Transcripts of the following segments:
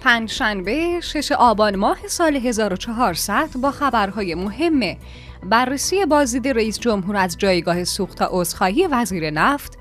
پنجشنبه شش آبان ماه سال 1400 با خبرهای مهم. بررسی بازدید رئیس جمهور از جایگاه سوخت تا عذرخواهی وزیر نفت.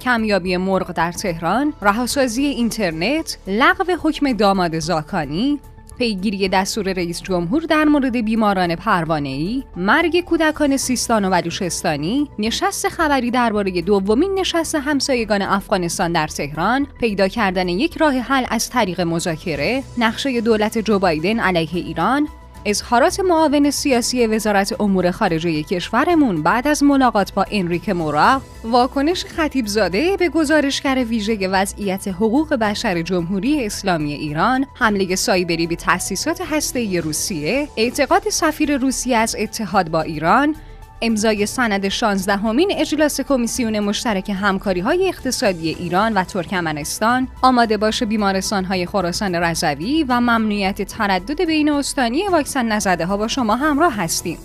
کمیابی مرغ در تهران، رهاسازی اینترنت، لغو حکم داماد زاکانی، پیگیری دستور رئیس جمهور در مورد بیماران ای، مرگ کودکان سیستان و بلوچستانی، نشست خبری درباره دومین نشست همسایگان افغانستان در تهران، پیدا کردن یک راه حل از طریق مذاکره، نقشه دولت جو بایدن علیه ایران، اظهارات معاون سیاسی وزارت امور خارجه کشورمون بعد از ملاقات با انریک مورا واکنش خطیبزاده به گزارشگر ویژه وضعیت حقوق بشر جمهوری اسلامی ایران حمله سایبری به تأسیسات هسته روسیه اعتقاد سفیر روسیه از اتحاد با ایران امضای سند 16 همین اجلاس کمیسیون مشترک همکاری های اقتصادی ایران و ترکمنستان آماده باش بیمارستان های خراسان رضوی و ممنوعیت تردد بین استانی واکسن نزده ها با شما همراه هستیم.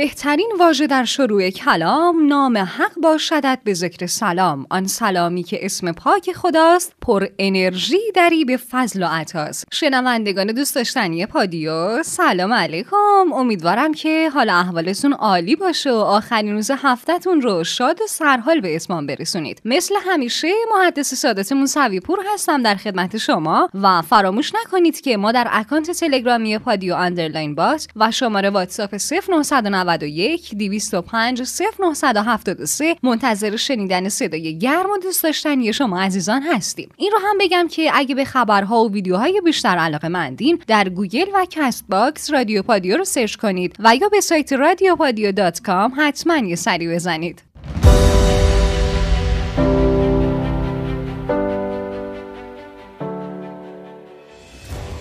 بهترین واژه در شروع کلام نام حق باشدت به ذکر سلام. آن سلامی که اسم پاک خداست پر انرژی دری به فضل و عطاست. شنوندگان دوست داشتنی پادیو سلام علیکم. امیدوارم که حال احوالتون عالی باشه و آخرین روز هفتهتون رو شاد و سرحال به اسمان برسونید. مثل همیشه محدثه سادات موسوی پور هستم در خدمت شما و فراموش نکنید که ما در اکانت تلگرامی پادیو underline bot و شماره واتساپ 0990 91 205 0973 منتظر شنیدن صدای گرم و دوست داشتنی شما عزیزان هستیم. این رو هم بگم که اگه به خبرها و ویدیوهای بیشتر علاقه مندین در گوگل و CastBox رادیو پادیو رو search کنید و یا به سایت رادیو پادیو حتما یه سری بزنید.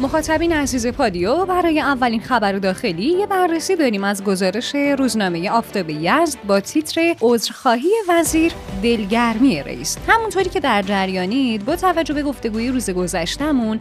مخاطبین عزیز پادیو برای اولین خبر داخلی یه بررسی داریم از گزارش روزنامه آفتاب یزد با تیتر عذرخواهی وزیر دلگرمی رئیس. همونطوری که در جریانید با توجه به گفتگوی روز گذشتمون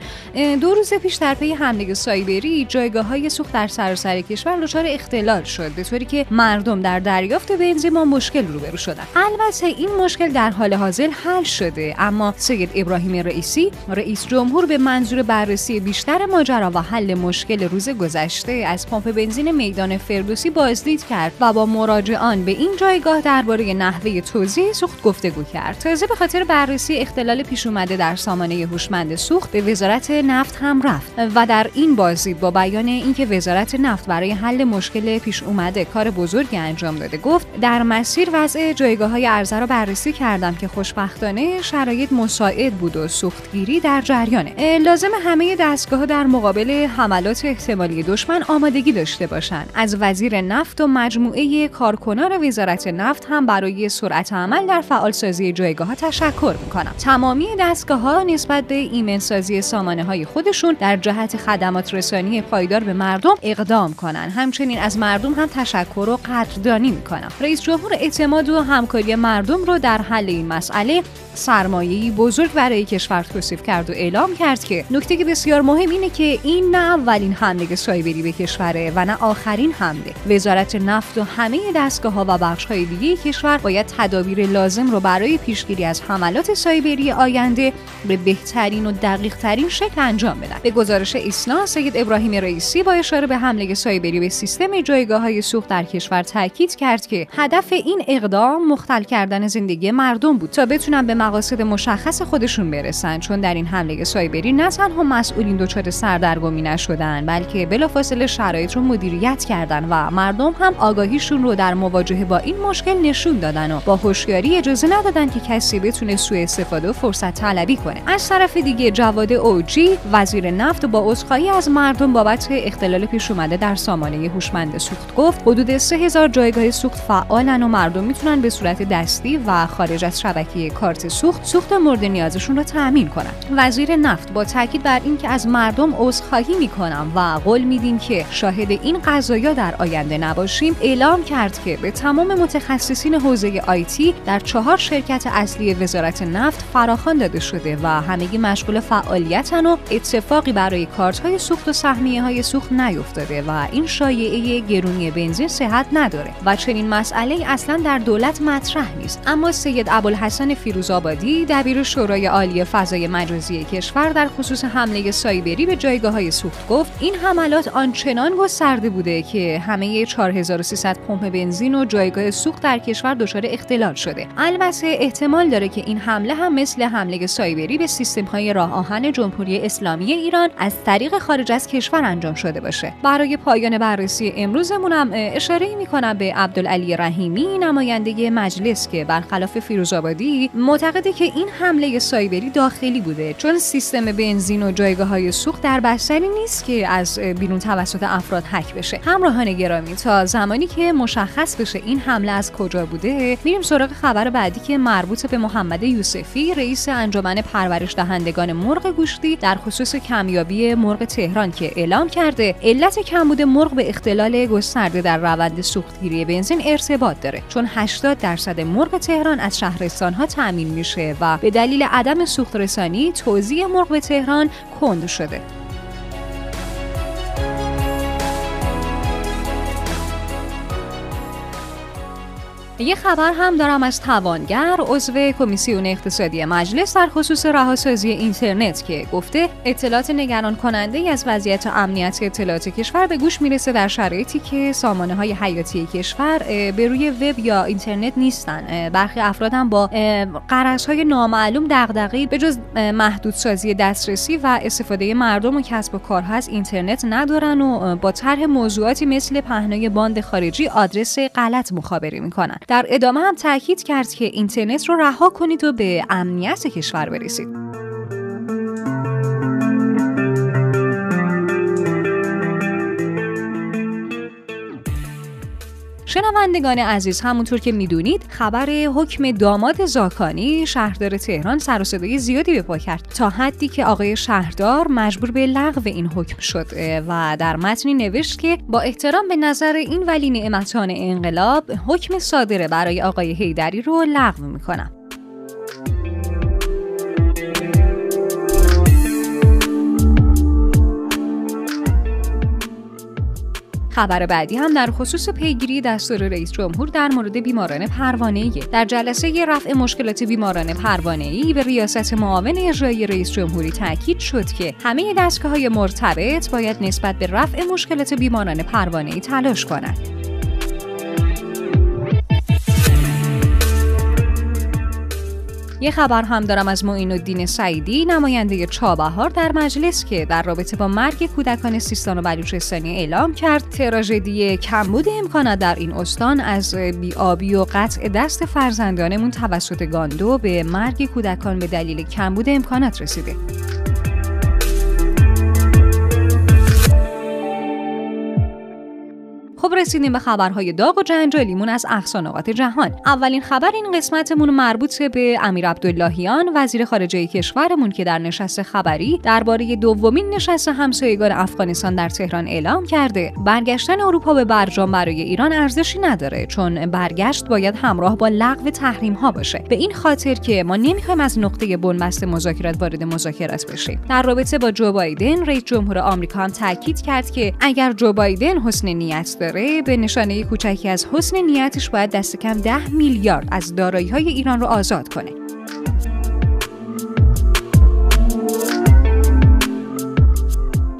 دو روز پیش در پی حمله سایبری جایگاه های سوخت در سراسر کشور دچار اختلال شد به طوری که مردم در دریافت بنزین با مشکل روبرو شدن. البته این مشکل در حال حاضر حل شده اما سید ابراهیم رئیسی رئیس جمهور به منظور بررسی بیشتر بیشتر ماجرا و حل مشکل روز گذشته از پمپ بنزین میدان فردوسی بازدید کرد و با مراجعان به این جایگاه درباره نحوه توزیع سوخت گفتگو کرد. تازه به خاطر بررسی اختلال پیش اومده در سامانه هوشمند سوخت به وزارت نفت هم رفت و در این بازدید با بیان اینکه وزارت نفت برای حل مشکل پیش اومده کار بزرگی انجام داده گفت در مسیر وضع جایگاه های عرضه را بررسی کردم که خوشبختانه شرایط مساعد بود و سوختگیری در جریانه. لازم همه دستگاه در مقابل حملات احتمالی دشمن آمادگی داشته باشند. از وزیر نفت و مجموعه کارکنان وزارت نفت هم برای سرعت عمل در فعالسازی جایگاه ها تشکر می‌کنم. تمامی دستگاه ها نسبت به ایمنسازی سامانه های خودشون در جهت خدمات رسانی پایدار به مردم اقدام کنند. همچنین از مردم هم تشکر و قدردانی می‌کنم. رئیس جمهور اعتماد و همکاری مردم رو در حل این مسئله سرمایه‌ای بزرگ برای کشور توصیف کرد و اعلام کرد که نکته بسیار مهم اینه که این نه اولین حمله سایبری به کشوره و نه آخرین حمله. وزارت نفت و همه دستگاه ها و بخش های دیگه کشور باید تدابیر لازم رو برای پیشگیری از حملات سایبری آینده به بهترین و دقیق ترین شکل انجام بدن. به گزارش اسنا سید ابراهیم رئیسی با اشاره به حمله سایبری به سیستم جایگاه های سوخت در کشور تاکید کرد که هدف این اقدام مختل کردن زندگی مردم بود تا بتونن به مقاصد مشخص خودشون برسن چون در این حمله سایبری نه تنها مسئولین دچار سردرگمی نشدن بلکه بلافاصله شرایط رو مدیریت کردن و مردم هم آگاهیشون رو در مواجهه با این مشکل نشون دادن و با هوشیاری اجازه ندادن که کسی بتونه سوء استفاده و فرصت طلبی کنه از طرف دیگه جواد اوجی وزیر نفت با عذرخواهی از مردم بابت اختلال پیش اومده در سامانه هوشمند سوخت گفت حدود 3000 جایگاه سوخت فعالن و مردم می‌تونن به صورت دستی و خارج از شبکه کارت سوخت سوخت مورد نیازشون رو تأمین کنند. وزیر نفت با تاکید بر اینکه از مردم عذرخواهی می‌کنم و قول میدیم که شاهد این قضایا در آینده نباشیم. اعلام کرد که به تمام متخصصین حوزه آیتی در چهار شرکت اصلی وزارت نفت فراخوان داده شده و همگی مشغول فعالیتن و اتفاقی برای کارت های سوخت و سهمیه های سوخت نیفتاده و این شایعه گرونی بنزین صحت نداره و چنین مسئله اصلا در دولت مطرح نیست. اما سید ابوالحسن فیروزآبادی دبیر شورای عالی فضای مجازی کشور در خصوص حمله سایبری به جایگاه های سوخت گفت این حملات آنچنان گسترده بوده که همه 4300 پمپ بنزین و جایگاه سوخت در کشور دچار اختلال شده. البته احتمال داره که این حمله هم مثل حمله سایبری به سیستم های راه آهن جمهوری اسلامی ایران از طریق خارج از کشور انجام شده باشه. برای پایان بررسی امروزمونم اشاره می کنم به عبدالعلی رحیمی نماینده مجلس که برخلاف فیروزآبادی معتقده که این حمله سایبری داخلی بوده چون سیستم بنزین و جایگاه های سوخت در بستری نیست که از بیرون توسط افراد حک بشه. همراهان گرامی تا زمانی که مشخص بشه این حمله از کجا بوده میریم سراغ خبر بعدی که مربوط به محمد یوسفی رئیس انجمن پرورش دهندگان مرغ گوشتی در خصوص کمیابی مرغ تهران که اعلام کرده علت کمبود مرغ به اختلال گسترده در روند سوختگیری بنزین ارتباط داره. چون 80 درصد مرغ تهران از شهرستان ها تامین میشه و به دلیل عدم سوخت رسانی توزیع مرغ به تهران کند شده. یه خبر هم دارم از توانگر عضو کمیسیون اقتصادی مجلس در خصوص رهاسازی اینترنت که گفته اطلاعات نگران کننده از وضعیت امنیت اطلاعات کشور به گوش می‌رسه در شرایطی که سامانه های حیاتی کشور به روی وب یا اینترنت نیستن. برخی افراد هم با قرض های نامعلوم دغدغه‌ای به جز محدودسازی دسترسی و استفاده مردم و کسب و کارها از اینترنت ندارن و با طرح موضوعاتی مثل پهنای باند خارجی آدرس غلط مخابره می‌کنن. در ادامه هم تاکید کرد که اینترنت رو رها کنید و به امنیت کشور برسید. شنوندگان عزیز همونطور که می‌دونید خبر حکم داماد زاکانی شهردار تهران سر و صدای زیادی به پا کرد. تا حدی که آقای شهردار مجبور به لغو این حکم شد و در متنی نوشت که با احترام به نظر این ولی نعمتان انقلاب حکم صادره برای آقای هیدری رو لغو می‌کنم. خبر بعدی هم در خصوص پیگیری دستور رئیس جمهور در مورد بیماران پروانه‌ای در جلسه رفع مشکلات بیماران پروانه‌ای به ریاست معاون اجرایی رئیس جمهوری تاکید شد که همه دستگاه‌های مرتبط باید نسبت به رفع مشکلات بیماران پروانه‌ای تلاش کنند. یه خبر هم دارم از معین الدین سعیدی نماینده چابهار در مجلس که در رابطه با مرگ کودکان سیستان و بلوچستانی اعلام کرد تراژدی کمبود امکانات در این استان از بیابی و قطع دست فرزندانمون توسط گاندو به مرگ کودکان به دلیل کمبود امکانات رسیده. خب رسیدیم به خبرهای داغ و جنجالیمون از اقصانقات جهان. اولین خبر این قسمتمون مربوط به امیر عبداللهیان وزیر خارجه کشورمون که در نشست خبری درباره دومین نشست همسایگان افغانستان در تهران اعلام کرده. برگشتن اروپا به برجام برای ایران ارزشی نداره چون برگشت باید همراه با لغو تحریم ها باشه. به این خاطر که ما نمی‌خوایم از نقطه بنبست مذاکرات وارد مذاکرات بشیم. در رابطه با جو بایدن رئیس جمهور آمریکا هم تاکید کرد که اگر جو بایدن حسن نیت داره به نشانه کوچکی از حسن نیتش باید دست کم ده میلیارد از دارایی های ایران رو آزاد کنه.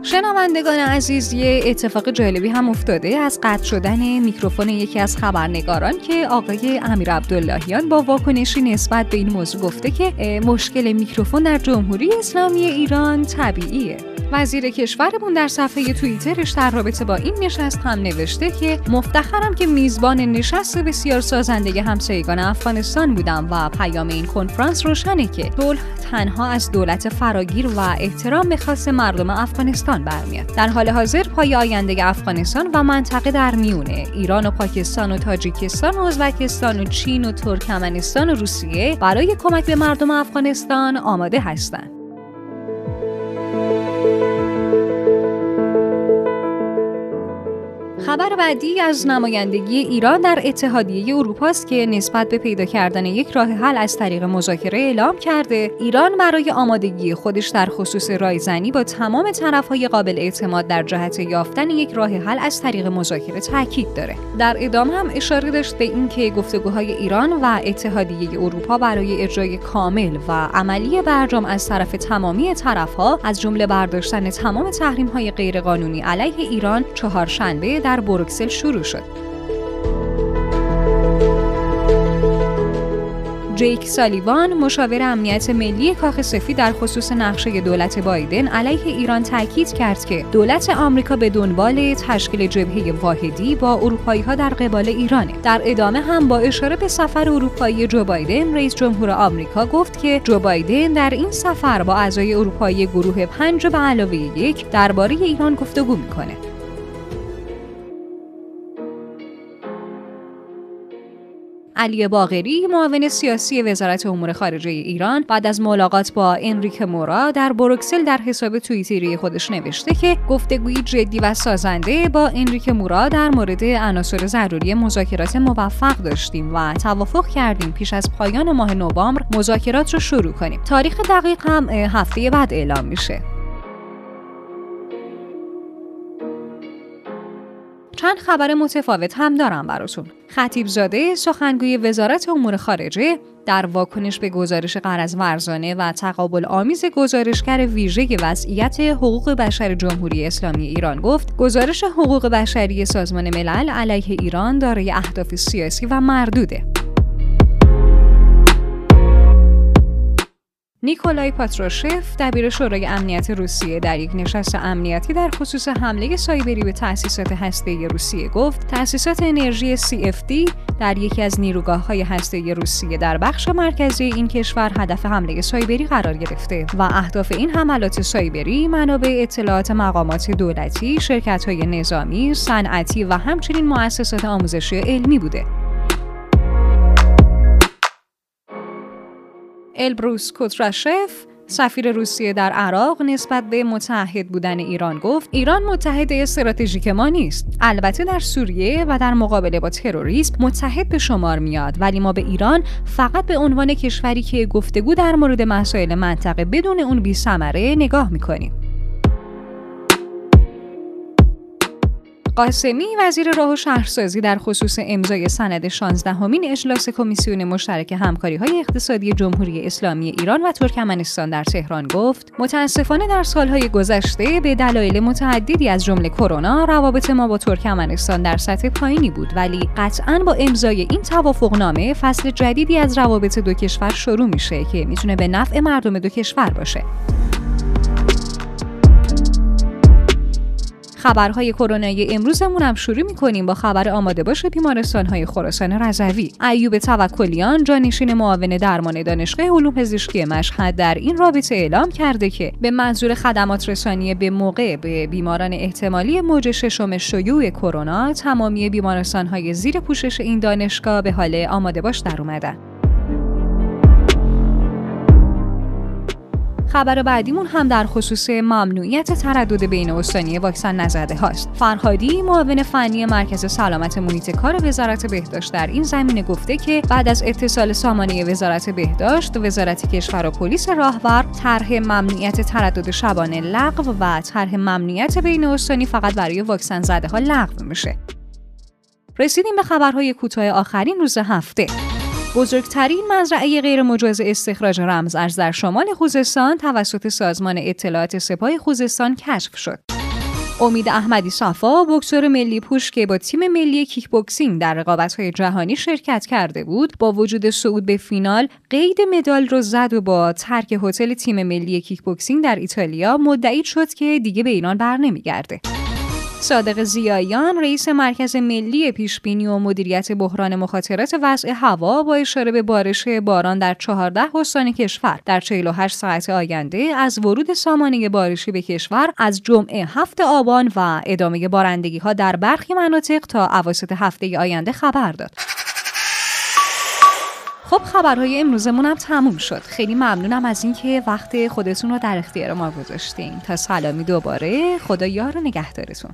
شنوندگان عزیز یه اتفاق جالبی هم افتاده از قطع شدن میکروفون یکی از خبرنگاران که آقای امیر عبداللهیان با واکنشی نسبت به این موضوع گفته که مشکل میکروفون در جمهوری اسلامی ایران طبیعیه وزیر کشورمون در صفحه توییترش در رابطه با این نشست هم نوشته که مفتخرم که میزبان نشست بسیار سازنده همسایگان افغانستان بودم و پیام این کنفرانس روشنه که صلح تنها از دولت فراگیر و احترام به خاص مردم افغانستان برمیاد. در حال حاضر پای آینده افغانستان و منطقه در میونه ایران و پاکستان و تاجیکستان و ازبکستان و چین و ترکمنستان و روسیه برای کمک به مردم افغانستان آماده هستند. خبر بعدی از نمایندگی ایران در اتحادیه اروپا است که نسبت به پیدا کردن یک راه حل از طریق مذاکره اعلام کرده ایران برای آمادگی خودش در خصوص رایزنی با تمام طرفهای قابل اعتماد در جهت یافتن یک راه حل از طریق مذاکره تاکید داره. در ادامه هم اشاره داشت به اینکه گفتگوهای ایران و اتحادیه اروپا برای اجرای کامل و عملی برجام از طرف تمامی طرفها از جمله برداشتن تمام تحریم‌های غیرقانونی علیه ایران چهارشنبه در بروکسل شروع شد. جیک سالیوان مشاور امنیت ملی کاخ سفید در خصوص نقشه دولت بایدن علیه ایران تاکید کرد که دولت آمریکا به دنبال تشکیل جبهه واحدی با اروپایی ها در قبال ایرانه در ادامه هم با اشاره به سفر اروپایی جو بایدن رئیس جمهور آمریکا گفت که جو بایدن در این سفر با اعضای اروپایی گروه پنج به علاوه یک درباره ایران گفتگو می‌کنه علی باغری معاون سیاسی وزارت امور خارجه ایران بعد از ملاقات با انریک مورا در بروکسل در حساب توییتری خودش نوشته که گفتگوی جدی و سازنده با انریک مورا در مورد عناصر ضروری مذاکرات موفق داشتیم و توافق کردیم پیش از پایان ماه نوامبر مذاکرات رو شروع کنیم. تاریخ دقیق هم هفته بعد اعلام میشه. چند خبر متفاوت هم دارم براتون. خطیب زاده سخنگوی وزارت امور خارجه در واکنش به گزارش قرض ورزانه و تقابل آمیز گزارشگر ویژه وضعیت حقوق بشر جمهوری اسلامی ایران گفت گزارش حقوق بشری سازمان ملل علیه ایران دارای اهداف سیاسی و مردوده نیکولای پاتروشف دبیر شورای امنیت روسیه در یک نشست امنیتی در خصوص حمله سایبری به تأسیسات هسته روسیه گفت تأسیسات انرژی CFD در یکی از نیروگاه های هسته روسیه در بخش مرکزی این کشور هدف حمله سایبری قرار گرفته و اهداف این حملات سایبری منابع اطلاعات مقامات دولتی، شرکت های نظامی، صنعتی و همچنین مؤسسات آموزشی علمی بوده. البروس کوتراشف سفیر روسیه در عراق نسبت به متحد بودن ایران گفت ایران متحد استراتژیک ما نیست. البته در سوریه و در مقابله با تروریسم متحد به شمار میاد ولی ما به ایران فقط به عنوان کشوری که گفتگو در مورد مسائل منطقه بدون اون بی نگاه می‌کنیم. قاسمی وزیر راه و شهرسازی در خصوص امضای سند 16 همین اجلاس کمیسیون مشترک همکاری های اقتصادی جمهوری اسلامی ایران و ترکمنستان در تهران گفت متاسفانه در سالهای گذشته به دلایل متعددی از جمله کرونا روابط ما با ترکمنستان در سطح پایینی بود ولی قطعا با امضای این توافقنامه فصل جدیدی از روابط دو کشور شروع میشه که می‌تونه به نفع مردم دو کشور باشه. خبرهای کرونایی امروزمون هم شروع می‌کنیم با خبر آماده باش بیمارستان های خراسان رضوی. ایوب توکلیان جانشین معاون درمان دانشگاه علوم پزشکی مشهد در این رابطه اعلام کرده که به منظور خدمات رسانی به موقع به بیماران احتمالی موج ششم شیوع کرونا تمامی بیمارستان های زیر پوشش این دانشگاه به حال آماده باش در اومدن. خبر بعدیمون هم در خصوص ممنوعیت تردد بین استانی واکسن نزده هاست. فرهادی معاون فنی مرکز سلامت محیط کار وزارت بهداشت در این زمینه گفته که بعد از اتصال سامانه وزارت بهداشت، وزارت کشور و پلیس راهور طرح ممنوعیت تردد شبانه لغو و طرح ممنوعیت بین استانی فقط برای واکسن زده ها لغو میشه. رسیدیم به خبرهای کوتاه آخرین روز هفته. بزرگترین مزرعه غیر مجاز استخراج رمزارز در شمال خوزستان توسط سازمان اطلاعات سپاه خوزستان کشف شد. امید احمدی صفا بوکسور ملی پوش که با تیم ملی کیک بوکسینگ در رقابت‌های جهانی شرکت کرده بود با وجود صعود به فینال قید مدال رو زد و با ترک هتل تیم ملی کیک بوکسینگ در ایتالیا مدعی شد که دیگه به ایران بر نمیگرده. صادق ضیاییان رئیس مرکز ملی پیشبینی و مدیریت بحران مخاطرات وضع هوا با اشاره به بارش باران در 14 استان کشور. در 48 ساعت آینده از ورود سامانه بارشی به کشور از جمعه هفت آبان و ادامه بارندگی ها در برخی مناطق تا اواسط هفته آینده خبر داد. خب خبرهای امروزمون هم تموم شد. خیلی ممنونم از اینکه وقت خودتون رو در اختیار ما گذاشتین. تا سلامی دوباره خدا یار و نگهدارتون.